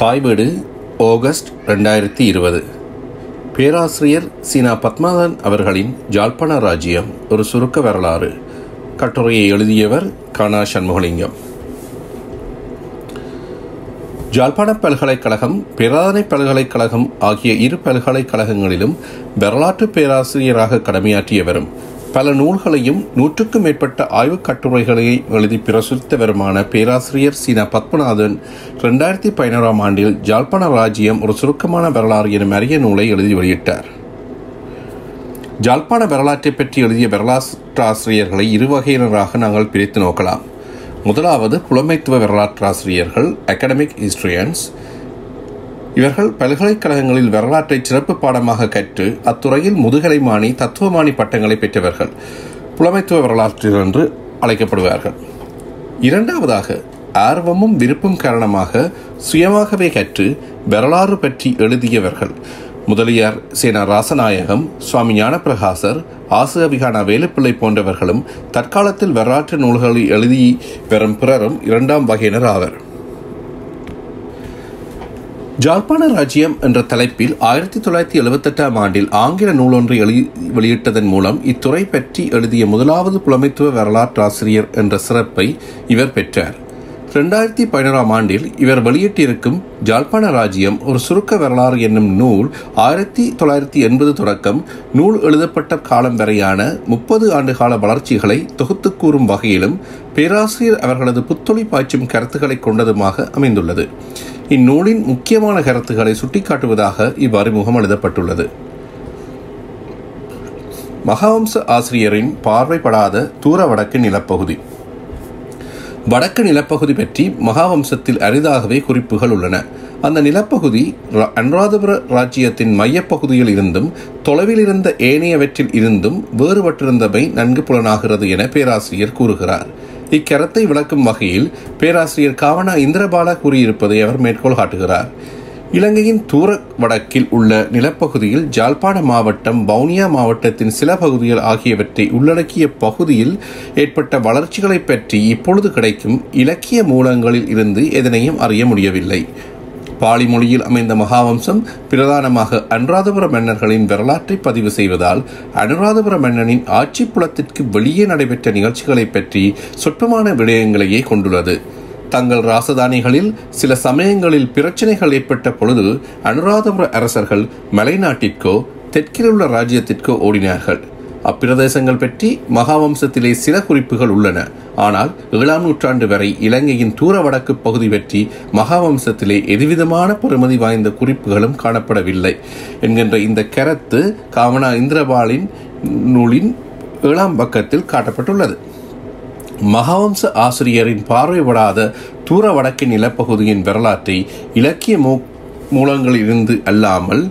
தாய் வீடு ஆகஸ்ட் ரெண்டாயிரத்தி இருபது. பேராசிரியர் சீனா பத்மநாதன் அவர்களின் ஜாழ்ப்பாண ராஜ்யம் ஒரு சுருக்க வரலாறு. கட்டுரையை எழுதியவர் கானா சண்முகலிங்கம். ஜாழ்ப்பாண பல்கலைக்கழகம் பேராதனை பல்கலைக்கழகம் ஆகிய இரு பல்கலைக்கழகங்களிலும் வரலாற்று பேராசிரியராக கடமையாற்றியவரும் பல நூல்களையும் நூற்றுக்கும் மேற்பட்ட ஆய்வுக் கட்டுரைகளை எழுதி பிரசுரித்தவருமான பேராசிரியர் சீனா பத்மநாதன் இரண்டாயிரத்தி பதினோராம் ஆண்டில் ஜாழ்ப்பாண ராஜ்யம் ஒரு சுருக்கமான வரலாறு எனும் அரிய நூலை எழுதி வெளியிட்டார். ஜாழ்ப்பாண வரலாற்றை பற்றி எழுதிய வரலாற்றாசிரியர்களை இரு வகையினராக நாங்கள் பிரித்து நோக்கலாம். முதலாவது புலமைத்துவ வரலாற்றாசிரியர்கள் அகடமிக் ஹிஸ்டரியன்ஸ் இவர்கள் பல்கலைக்கழகங்களில் வரலாற்றை சிறப்பு பாடமாக கற்று அத்துறையில் முதுகலைமானி தத்துவமானி பட்டங்களை பெற்றவர்கள் புலமைத்துவ வரலாற்றில் என்று அழைக்கப்படுவார்கள். இரண்டாவதாக ஆர்வமும் விருப்பம் காரணமாக சுயமாகவே கற்று வரலாறு பற்றி எழுதியவர்கள். முதலியார் சேனா ராசநாயகம் சுவாமி ஞானப்பிரகாசர் ஆசுகவிகான வேலுப்பிள்ளை போன்றவர்களும் தற்காலத்தில் வரலாற்று நூல்களை எழுதி வரும் பிறரும் இரண்டாம் வகையினர் ஆவர். ஜாழ்ப்பாண ராஜ்யம் என்ற தலைப்பில் ஆயிரத்தி தொள்ளாயிரத்தி எழுபத்தெட்டாம் ஆண்டில் ஆங்கில நூலொன்றை எழுதி வெளியிட்டதன் மூலம் இத்துறை பற்றி எழுதிய முதலாவது புலமைத்துவ வரலாற்றாசிரியர் என்ற சிறப்பை இவர் பெற்றார். இரண்டாயிரத்தி பதினோராம் ஆண்டில் இவர் வெளியிட்டிருக்கும் ஜாழ்ப்பாண ராஜ்யம் ஒரு சுருக்க வரலாறு என்னும் நூல் ஆயிரத்தி தொள்ளாயிரத்தி எண்பது தொடக்கம் நூல் எழுதப்பட்ட காலம் வரையான முப்பது ஆண்டுகால வளர்ச்சிகளை தொகுத்து கூறும் வகையிலும் பேராசிரியர் அவர்களது புத்தொழி பாய்ச்சும் கருத்துக்களை கொண்டதுமாக அமைந்துள்ளது. இந்நூலின் முக்கியமான கருத்துக்களை சுட்டிக்காட்டுவதாக இவ்வறிமுகம் எழுதப்பட்டுள்ளது. மகாவம்ச ஆசிரியரின் பார்வைப்படாத தூர வடக்கு நிலப்பகுதி. வடக்கு நிலப்பகுதி பற்றி மகாவம்சத்தில் அரிதாகவே குறிப்புகள் உள்ளன. அந்த நிலப்பகுதி அனுராதபுர ராஜ்யத்தின் மையப்பகுதியில் இருந்தும் தொலைவில் இருந்த ஏனையவற்றில் இருந்தும் வேறுபட்டிருந்தவை நன்கு புலனாகிறது என பேராசிரியர் கூறுகிறார். இக்கரத்தை விளக்கும் வகையில் பேராசிரியர் காவனா இந்திரபாலா கூறியிருப்பதை அவர் மேற்கோள் காட்டுகிறார். இலங்கையின் தூர வடக்கில் உள்ள நிலப்பகுதியில் ஜாழ்ப்பாண மாவட்டம் வவுனியா மாவட்டத்தின் சில பகுதிகள் ஆகியவற்றை உள்ளடக்கிய பகுதியில் ஏற்பட்ட வளர்ச்சிகளை பற்றி இப்பொழுது கிடைக்கும் இலக்கிய மூலங்களில் இருந்து எதனையும் அறிய முடியவில்லை. பாலி மொழியில் அமைந்த மகாவம்சம் பிரதானமாக அனுராதபுர மன்னர்களின் வரலாற்றை பதிவு செய்வதால் அனுராதபுர மன்னனின் ஆட்சி புலத்திற்கு வெளியே நடைபெற்ற நிகழ்ச்சிகளை பற்றி சொற்பமான விடயங்களையே கொண்டுள்ளது. தங்கள் ராசதானிகளில் சில சமயங்களில் பிரச்சனைகள் ஏற்பட்ட பொழுது அனுராதபுர அரசர்கள் மலைநாட்டிற்கோ தெற்கில் உள்ள ராஜ்யத்திற்கோ ஓடினார்கள். அப்பிரதேசங்கள் பற்றி மகாவம்சத்திலே சில குறிப்புகள் உள்ளன. ஆனால் ஏழாம் நூற்றாண்டு வரை இலங்கையின் தூர வடக்கு பகுதி பற்றி மகாவம்சத்திலே எதுவிதமான பெறுமதி வாய்ந்த குறிப்புகளும் காணப்படவில்லை என்கின்ற இந்த கரத்து காமனா இந்திரபாலின் நூலின் ஏழாம் பக்கத்தில் காட்டப்பட்டுள்ளது. மகாவம்ச ஆசிரியரின் பார்வைப்படாத தூர வடக்கு நிலப்பகுதியின் வரலாற்றை இலக்கிய மூ மூலங்களிலிருந்து அல்லாமல்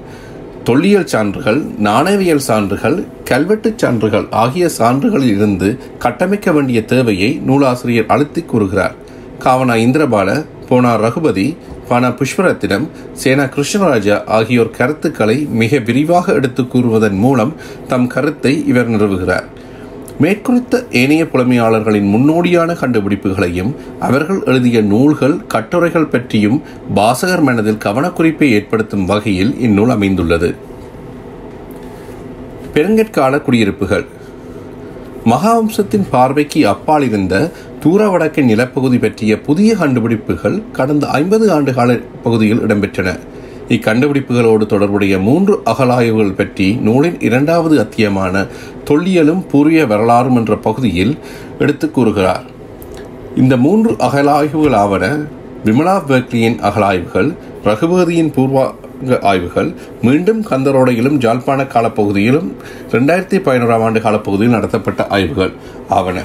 தொல்லியல் சான்றுகள் நாணயவியல் சான்றுகள் கல்வெட்டுச் சான்றுகள் ஆகிய சான்றுகளில் இருந்து கட்டமைக்க வேண்டிய தேவையை நூலாசிரியர் அழுத்தி கூறுகிறார். காவனா இந்திரபால போனார் ரகுபதி பானா புஷ்பரத்தினம் சேனா கிருஷ்ணராஜா ஆகியோர் கருத்துக்களை மிக விரிவாக எடுத்து கூறுவதன் மூலம் தம் கருத்தை இவர் நிறுவுகிறார். மேற்குறித்த ஏனைய புலமையாளர்களின் முன்னோடியான கண்டுபிடிப்புகளையும் அவர்கள் எழுதிய நூல்கள் கட்டுரைகள் பற்றியும் பாசகர் மனதில் கவனக்குறிப்பை ஏற்படுத்தும் வகையில் இந்நூல் அமைந்துள்ளது. பெருங்கற்கால குடியிருப்புகள். மகாவம்சத்தின் பார்வைக்கு அப்பால் இருந்த தூர வடக்கு நிலப்பகுதி பற்றிய புதிய கண்டுபிடிப்புகள் கடந்த ஐம்பது ஆண்டு கால பகுதியில் இடம்பெற்றன. இக்கண்டுபிடிப்புகளோடு தொடர்புடைய மூன்று அகலாய்வுகள் பற்றி நூலின் இரண்டாவது அத்தியமான தொல்லியலும் பூரிய வரலாறும் என்ற பகுதியில் எடுத்து கூறுகிறார். இந்த மூன்று அகலாய்வுகள் ஆவன விமலா பேக்லியின் அகலாய்வுகள் ரகுபதியின் பூர்வாங்க ஆய்வுகள் மீண்டும் கந்தரோடையிலும் ஜாழ்ப்பாண காலப்பகுதியிலும் இரண்டாயிரத்தி பதினோராம் ஆண்டு காலப்பகுதியில் நடத்தப்பட்ட ஆய்வுகள் ஆவன.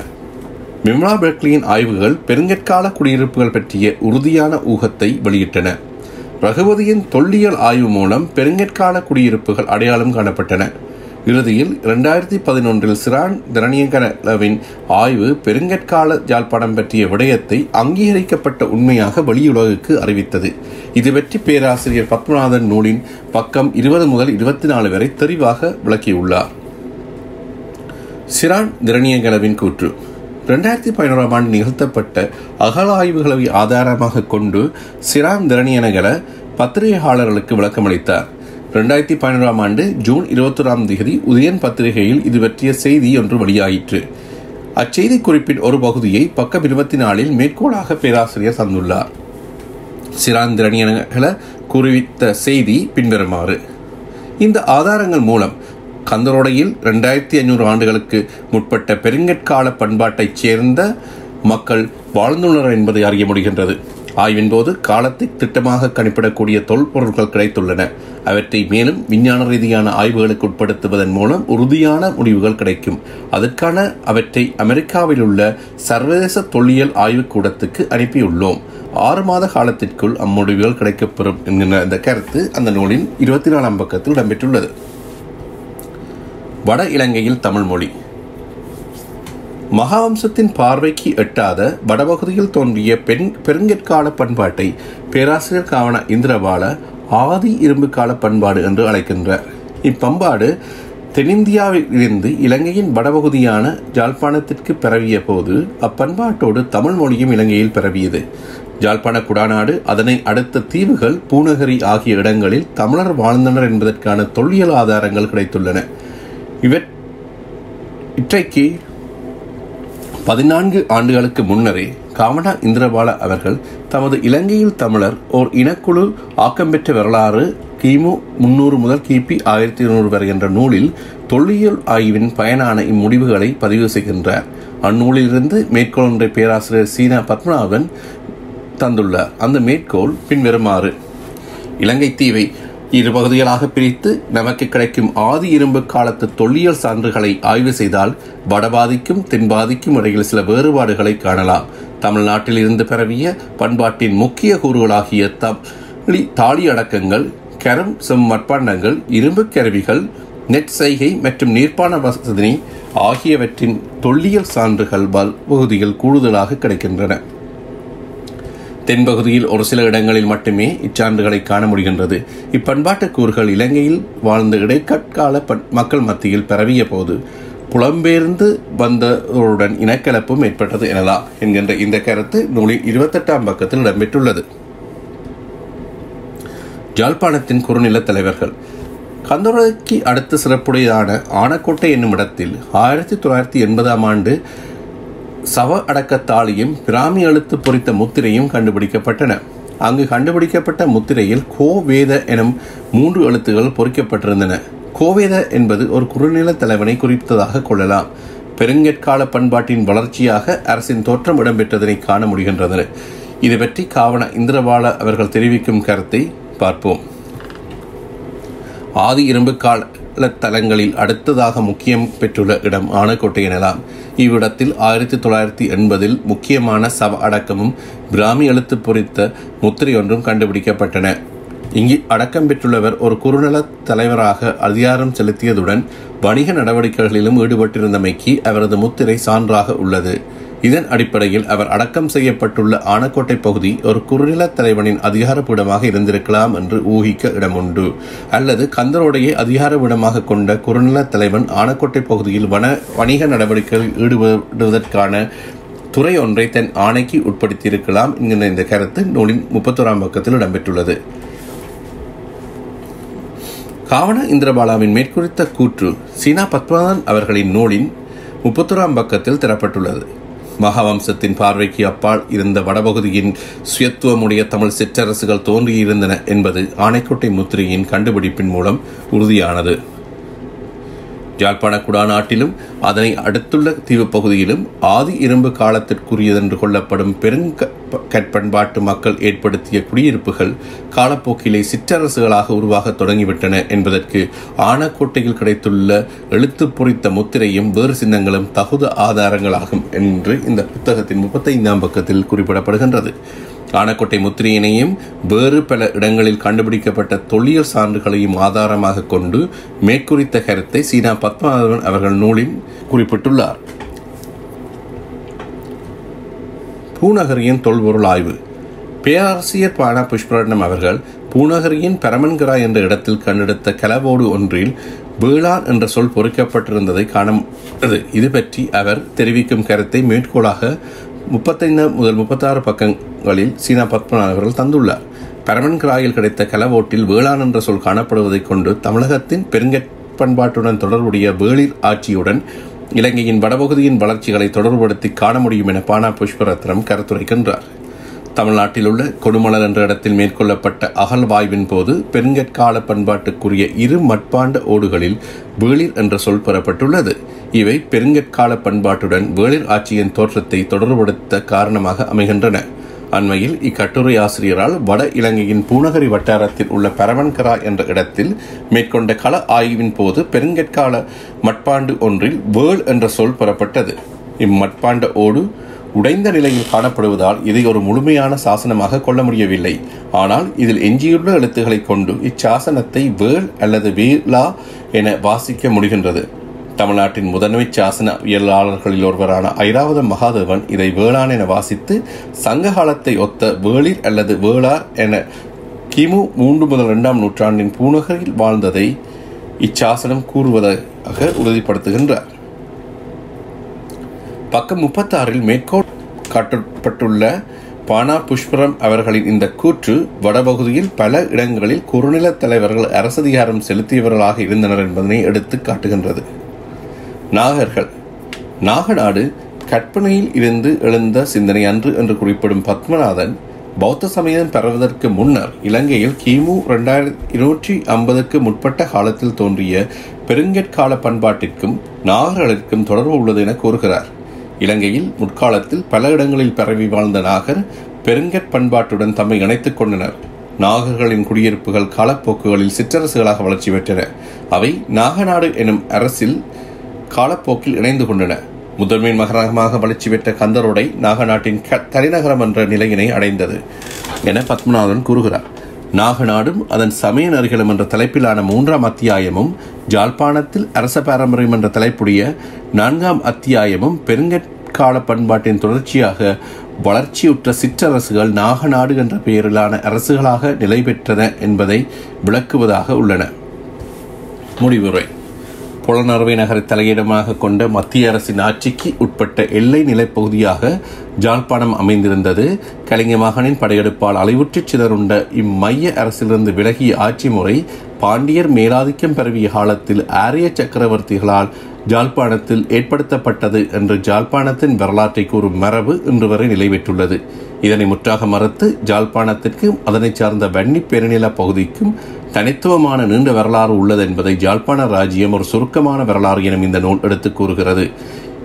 விமலா பெர்க்லியின் ஆய்வுகள் பெருங்கற்கால குடியிருப்புகள் பற்றிய உறுதியான ஊகத்தை வெளியிட்டன. ரகுபதியின் தொல்லியல் ஆய்வு மூலம் பெருங்கற்கால குடியிருப்புகள் அடையாளம் காணப்பட்டன. இறுதியில் இரண்டாயிரத்தி பதினொன்றில் சிரான் திரணியகலவின் ஆய்வு பெருங்கற்கால ஜாழ்ப்பாணம் பற்றிய விடயத்தை அங்கீகரிக்கப்பட்ட உண்மையாக வெளியுலகுக்கு அறிவித்தது. இது பற்றி பேராசிரியர் பத்மநாதன் நூலின் பக்கம் இருபது முதல் இருபத்தி நாலு வரை தெளிவாக விளக்கியுள்ளார். சிரான் திரணியகலவின் கூற்று. ரெண்டாயிரத்தி பதினோராம் ஆண்டு நிகழ்த்தப்பட்ட அகழாய்வுகளை ஆதாரமாக கொண்டு சிராம் திரணியனகல பத்திரிகையாளர்களுக்கு விளக்கமளித்தார். ரெண்டாயிரத்தி பதினோராம் ஆண்டு ஜூன் இருபத்தொராம் தேதி உதயன் பத்திரிகையில் இது பற்றிய செய்தி ஒன்று வெளியாயிற்று. அச்செய்தி குறிப்பின் ஒரு பகுதியை பக்கம் இருபத்தி நாலில் மேற்கோளாக பேராசிரியர் தந்துள்ளார். சிராந்திரணியனகளை குறிவித்த செய்தி பின்வருமாறு. இந்த ஆதாரங்கள் மூலம் கந்தரோடையில் ரெண்டாயிரத்தி ஐநூறு ஆண்டுகளுக்கு முற்பட்ட பெருங்கற்கால பண்பாட்டைச் சேர்ந்த மக்கள் வாழ்ந்துள்ளனர் என்பதை அறிய முடிகின்றது. ஆய்வின் போது காலத்தை திட்டமாக கணிப்பிடக்கூடிய தொல்பொருட்கள் கிடைத்துள்ளன. அவற்றை மேலும் விஞ்ஞான ரீதியான ஆய்வுகளுக்கு உட்படுத்துவதன் மூலம் உறுதியான முடிவுகள் கிடைக்கும். அதற்கான அவற்றை அமெரிக்காவில் உள்ள சர்வதேச தொல்லியல் ஆய்வுக்கூடத்துக்கு அனுப்பியுள்ளோம். ஆறு மாத காலத்திற்குள் அம்முடிவுகள் கிடைக்கப்பெறும் என்கிற அந்த கருத்து அந்த நூலின் இருபத்தி நாலாம் பக்கத்தில் இடம்பெற்றுள்ளது. வட இலங்கையில் தமிழ் மொழி. மகாவம்சத்தின் பார்வைக்கு எட்டாத வடபகுதியில் தோன்றிய பெண் பெருங்கற்கால பண்பாட்டை பேராசிரியர் காவன இந்திரபால ஆதி இரும்பு கால பண்பாடு என்று அழைக்கின்றார். இப்பண்பாடு தென்னிந்தியாவிலிருந்து இலங்கையின் வடபகுதியான ஜாழ்ப்பாணத்திற்கு பரவிய போது அப்பண்பாட்டோடு தமிழ் மொழியும் இலங்கையில் பரவியது. ஜாழ்ப்பாண குடாநாடு அதனை அடுத்த தீவுகள் பூநகரி ஆகிய இடங்களில் தமிழர் வாழ்ந்தனர் என்பதற்கான தொல்லியல் ஆதாரங்கள் கிடைத்துள்ளன. இவற் இற்றைக்கு பதினான்கு ஆண்டுகளுக்கு முன்னரே காமனா இந்திரபால அவர்கள் தமது இலங்கையில் தமிழர் ஓர் இனக்குழு ஆக்கம் பெற்ற வரலாறு கிமு முன்னூறு முதல் கிபி ஆயிரத்தி இருநூறு வரை என்ற நூலில் தொல்லியல் ஆய்வின் பயனான இம்முடிவுகளை பதிவு செய்கின்றார் அந்நூலிலிருந்து மேற்கோள் ஒன்றை பேராசிரியர் சீனா பத்மநாபன் தந்துள்ளார். அந்த மேற்கோள் பின்வருமாறு இலங்கை தீவை இரு பகுதிகளாக பிரித்து நமக்கு கிடைக்கும் ஆதி இரும்பு காலத்து தொல்லியல் சான்றுகளை ஆய்வு செய்தால் வடபாதிக்கும் தென்பாதிக்கும் இடையில் சில வேறுபாடுகளை காணலாம். தமிழ்நாட்டில் இருந்து பரவிய பண்பாட்டின் முக்கிய கூறுகளாகிய தமிழி தாலி அடக்கங்கள் கரம் செம் மட்பாண்டங்கள் இரும்பு கருவிகள் நெட் செய்கை மற்றும் நீர்ப்பான வசதி ஆகியவற்றின் தொல்லியல் சான்றுகள் பகுதியில் கூடுதலாக கிடைக்கின்றன. தென்பகுதியில் ஒரு சில இடங்களில் மட்டுமே இச்சான்றுகளை காண முடிகின்றது. இப்பண்பாட்டு கூறுகள் இலங்கையில் வாழ்ந்த இடைக்கற்கால மக்கள் மத்தியில் பரவிய போது புலம்பெயர்ந்து வந்தவருடன் இனக்கலப்பும் ஏற்பட்டது எனலாம் என்கின்ற இந்த கருத்து நூலின் இருபத்தெட்டாம் பக்கத்தில் இடம்பெற்றுள்ளது. ஜாழ்ப்பாணத்தின் குறுநில தலைவர்கள் கந்தோரைக்கு அடுத்த சிறப்புடையதான ஆனக்கோட்டை என்னும் இடத்தில் ஆயிரத்தி தொள்ளாயிரத்தி எண்பதாம் ஆண்டு சவ அடக்கத்தாளியும் பிராமி எழுத்து பொறித்த முத்திரையும் கண்டுபிடிக்கப்பட்டன. அங்கு கண்டுபிடிக்கப்பட்ட முத்திரையில் கோவேத எனும் மூன்று எழுத்துகள் பொறிக்கப்பட்டிருந்தன. கோவேத என்பது ஒரு குறுநில தலைவனை குறித்ததாக கொள்ளலாம். பெருங்கற்கால பண்பாட்டின் வளர்ச்சியாக அரசின் தோற்றம் இடம்பெற்றதனை காண முடிகின்றது. இது பற்றி காவன இந்திரபால அவர்கள் தெரிவிக்கும் கருத்தை பார்ப்போம். ஆதி இரும்பு கால தலங்களில் அடுத்ததாக முக்கியம் பெற்றுள்ள இடம் ஆனக்கோட்டை எனலாம் இவ்விடத்தில் ஆயிரத்தி தொள்ளாயிரத்தி எண்பதில் முக்கியமான சவ அடக்கமும் பிராமி எழுத்து பொறித்த முத்திரை ஒன்றும் கண்டுபிடிக்கப்பட்டன. இங்கு அடக்கம் பெற்றுள்ளவர் ஒரு குறுநல தலைவராக அதிகாரம் செலுத்தியதுடன் வணிக நடவடிக்கைகளிலும் ஈடுபட்டிருந்தமைக்கு அவரது முத்திரை சான்றாக உள்ளது. இதன் அடிப்படையில் அவர் அடக்கம் செய்யப்பட்டுள்ள ஆனக்கோட்டை பகுதி ஒரு குறுநில தலைவனின் அதிகாரப்பீடமாக இருந்திருக்கலாம் என்று ஊகிக்க இடமுண்டு. அல்லது கந்தரோடையை அதிகாரப்பீடமாக கொண்ட குறுநில தலைவன் ஆனக்கோட்டை பகுதியில் வன வணிக நடவடிக்கைகளில் ஈடுபடுவதற்கான துறை ஒன்றை தன் ஆணைக்கு உட்படுத்தியிருக்கலாம் என்கிற இந்த கருத்து நூலின் முப்பத்தோராம் பக்கத்தில் இடம்பெற்றுள்ளது. காவன இந்திரபாலாவின் மேற்குறித்த கூற்று சீனா பத்மநாதன் அவர்களின் நூலின் முப்பத்தோராம் பக்கத்தில் தரப்பட்டுள்ளது. மகாவம்சத்தின் பார்வைக்கு அப்பால் இருந்த வடபகுதியின் சுயத்துவமுடைய தமிழ் சிற்றரசுகள் தோன்றியிருந்தன என்பது ஆணைக்கோட்டை முத்திரையின் கண்டுபிடிப்பின் மூலம் உறுதியானது. யாழ்ப்பாண குடாநாட்டிலும் அதனை அடுத்துள்ள தீவு பகுதியிலும் ஆதி இரும்பு காலத்திற்குரியதென்று கொள்ளப்படும் பெருங்கற்பண்பாட்டு மக்கள் ஏற்படுத்திய குடியிருப்புகள் காலப்போக்கிலே சிற்றரசுகளாக உருவாக தொடங்கிவிட்டன என்பதற்கு ஆனக்கோட்டையில் கிடைத்துள்ள எழுத்து பொறித்த முத்திரையும் வேறு சின்னங்களும் தகுத ஆதாரங்களாகும் என்று இந்த புத்தகத்தின் முப்பத்தைந்தாம் பக்கத்தில் குறிப்பிடப்படுகின்றது. காணக்கோட்டை முத்திரையினையும் வேறு பல இடங்களில் கண்டுபிடிக்கப்பட்ட தொல்லியல் சான்றுகளையும் ஆதாரமாக கொண்டு மேற்குறித்த கருத்தை சீனா பத்மநாதன் அவர்கள் நூலில் குறிப்பிட்டுள்ளார். பூநகரியின் தொல்பொருள் ஆய்வு. பேராசிரியர் பானா புஷ்பரட்னம் அவர்கள் பூநகரியின் பரமன்கரா என்ற இடத்தில் கண்டெடுத்த கலவோடு ஒன்றில் வேளாண் என்ற சொல் பொறிக்கப்பட்டிருந்ததை காண இது பற்றி அவர் தெரிவிக்கும் கருத்தை மேற்கோளாக முப்பத்தைந்து முதல் முப்பத்தாறு பக்கங்களில் சீனா பத்மநாதன் அவர்கள் தந்துள்ளார் பரமன்கராயில் கிடைத்த கலவோட்டில் வேளாண் என்ற சொல் காணப்படுவதைக் கொண்டு தமிழகத்தின் பெருங்கற்பண்பாட்டுடன் தொடர்புடைய வேளிர் ஆட்சியுடன் இலங்கையின் வடபகுதியின் வளர்ச்சிகளை தொடர்புபடுத்தி காண முடியும் என பானா புஷ்பரத்னம் கருத்துரைக்கின்றார். தமிழ்நாட்டில் உள்ள கொடுமலர் என்ற இடத்தில் மேற்கொள்ளப்பட்ட அகழ்வாய்வின் போது பெருங்கற்கால பண்பாட்டுக்குரிய இரு மட்பாண்ட ஓடுகளில் வேளிர் என்ற சொல் பெறப்பட்டுள்ளது. இவை பெருங்கற்கால பண்பாட்டுடன் வேளிர் ஆட்சியின் தோற்றத்தை தொடர்புபடுத்த காரணமாக அமைகின்றன. அண்மையில் இக்கட்டுரை ஆசிரியரால் வட இலங்கையின் பூநகரி வட்டாரத்தில் உள்ள பரவன்கரா என்ற இடத்தில் மேற்கொண்ட கள ஆய்வின் போது பெருங்கற்கால மட்பாண்டு ஒன்றில் வேள் என்ற சொல் பெறப்பட்டது. இம்மட்பாண்ட ஓடு உடைந்த நிலையில் காணப்படுவதால் இதை ஒரு முழுமையான சாசனமாக கொள்ள முடியவில்லை. ஆனால் இதில் எஞ்சியுள்ள எழுத்துக்களை கொண்டு இச்சாசனத்தை வேள் அல்லது வேலா என வாசிக்க முடிகின்றது. தமிழ்நாட்டின் முதன்மை சாசனவியலாளர்களில் ஒருவரான ஐராவத மகாதேவன் இதை வேளாண் என வாசித்து சங்க காலத்தை ஒத்த வேளிர் அல்லது வேளார் என கிமு மூன்று முதல் இரண்டாம் நூற்றாண்டின் பூநகரில் வாழ்ந்ததை இச்சாசனம் கூறுவதாக உறுதிப்படுத்துகின்றார். பக்கம் முப்பத்தாறில் மேற்கோள் காட்டப்பட்டுள்ள பானா புஷ்பரம் அவர்களின் இந்த கூற்று வடபகுதியில் பல இடங்களில் குறுநில தலைவர்கள் அரசதிகாரம் செலுத்தியவர்களாக இருந்தனர் என்பதனை எடுத்து காட்டுகின்றது. நாகர்கள். நாகநாடு கற்பனையில் இருந்து எழுந்த சிந்தனை அன்று என்று குறிப்பிடும் பத்மநாதன் பௌத்த சமயம் பெறுவதற்கு முன்னர் இலங்கையில் கிமு ரெண்டாயிரத்தி இருநூற்றி ஐம்பதுக்கு முற்பட்ட காலத்தில் தோன்றிய பெருங்கற்கால பண்பாட்டிற்கும் நாகர்களுக்கும் தொடர்பு உள்ளது என கூறுகிறார். இலங்கையில் முற்காலத்தில் பல இடங்களில் பரவி வாழ்ந்த நாகர் பெருங்கற் பண்பாட்டுடன் தம்மை இணைத்துக் கொண்டனர். நாகர்களின் குடியிருப்புகள் காலப்போக்குகளில் சிற்றரசுகளாக வளர்ச்சி பெற்றன. அவை நாகநாடு எனும் அரசில் காலப்போக்கில் இணைந்து கொண்டன. முதன்மை மகரகமாக வளர்ச்சி பெற்ற கந்தரோடை நாகநாட்டின் தலைநகரம் என்ற நிலையினை அடைந்தது என பத்மநாதன் கூறுகிறார். நாகநாடும் அதன் சமய நெறிகளும் என்ற தலைப்பிலான மூன்றாம் அத்தியாயமும் ஜாழ்ப்பாணத்தில் அரச பாரம்பரியம் என்ற தலைப்புடைய நான்காம் அத்தியாயமும் பெருங்கற்கால பண்பாட்டின் தொடர்ச்சியாக வளர்ச்சியுற்ற சிற்றரசுகள் நாகநாடு என்ற பெயரிலான அரசுகளாக நிலை பெற்றன என்பதை விளக்குவதாக உள்ளன. முடிவுரை. புலனறுவை நகரை தலையிடமாக கொண்ட மத்திய அரசின் ஆட்சிக்கு உட்பட்ட எல்லை நிலைப்பகுதியாக ஜாழ்ப்பாணம் அமைந்திருந்தது. கலிங்க மகனின் படையெடுப்பால் அலைவுற்று சிதறுண்ட இம்மைய அரசிலிருந்து விலகிய ஆட்சி முறை பாண்டியர் மேலாதிக்கம் பரவிய காலத்தில் ஆரிய சக்கரவர்த்திகளால் ஜாழ்ப்பாணத்தில் ஏற்படுத்தப்பட்டது என்று ஜாழ்ப்பாணத்தின் வரலாற்றை கூறும் மரபு இன்று வரை நிலைபெற்றுள்ளது இதனை முற்றாக மறுத்து ஜாழ்ப்பாணத்திற்கும் அதனை சார்ந்த வன்னி பெருநில பகுதிக்கும் தனித்துவமான நீண்ட வரலாறு உள்ளது என்பதை ஜாழ்ப்பாண ராஜ்யம் ஒரு சுருக்கமான வரலாறு எனும் இந்த நூல் எடுத்துக் கூறுகிறது.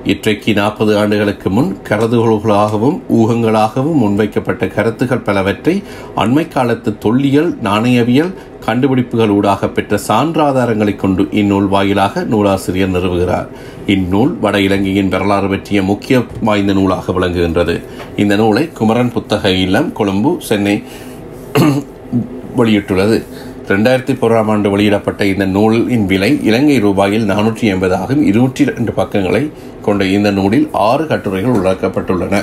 இற்றைக்கு நாற்பது ஆண்டுகளுக்கு முன் கருதுகோள்களாகவும் ஊகங்களாகவும் முன்வைக்கப்பட்ட கருத்துக்கள் பலவற்றை அண்மை காலத்து தொல்லியல் நாணயவியல் கண்டுபிடிப்புகள் ஊடாக பெற்ற சான்றாதாரங்களை கொண்டு இந்நூல் வாயிலாக நூலாசிரியர் நிறுவுகிறார். இந்நூல் வட இலங்கையின் வரலாறு பற்றிய முக்கிய வாய்ந்த நூலாக விளங்குகின்றது. இந்த நூலை குமரன் புத்தக இல்லம் கொழும்பு சென்னை வெளியிட்டுள்ளது. ரெண்டாயிரத்தி போராம் ஆண்டு வெளியிடப்பட்ட இந்த நூலின் விலை இலங்கை ரூபாயில் நானூற்றி எண்பது ஆகும் இருபத்தி இரண்டு பக்கங்களை கொண்ட இந்த நூலில் ஆறு கட்டுரைகள் உள்ளடக்கப்பட்டுள்ளன.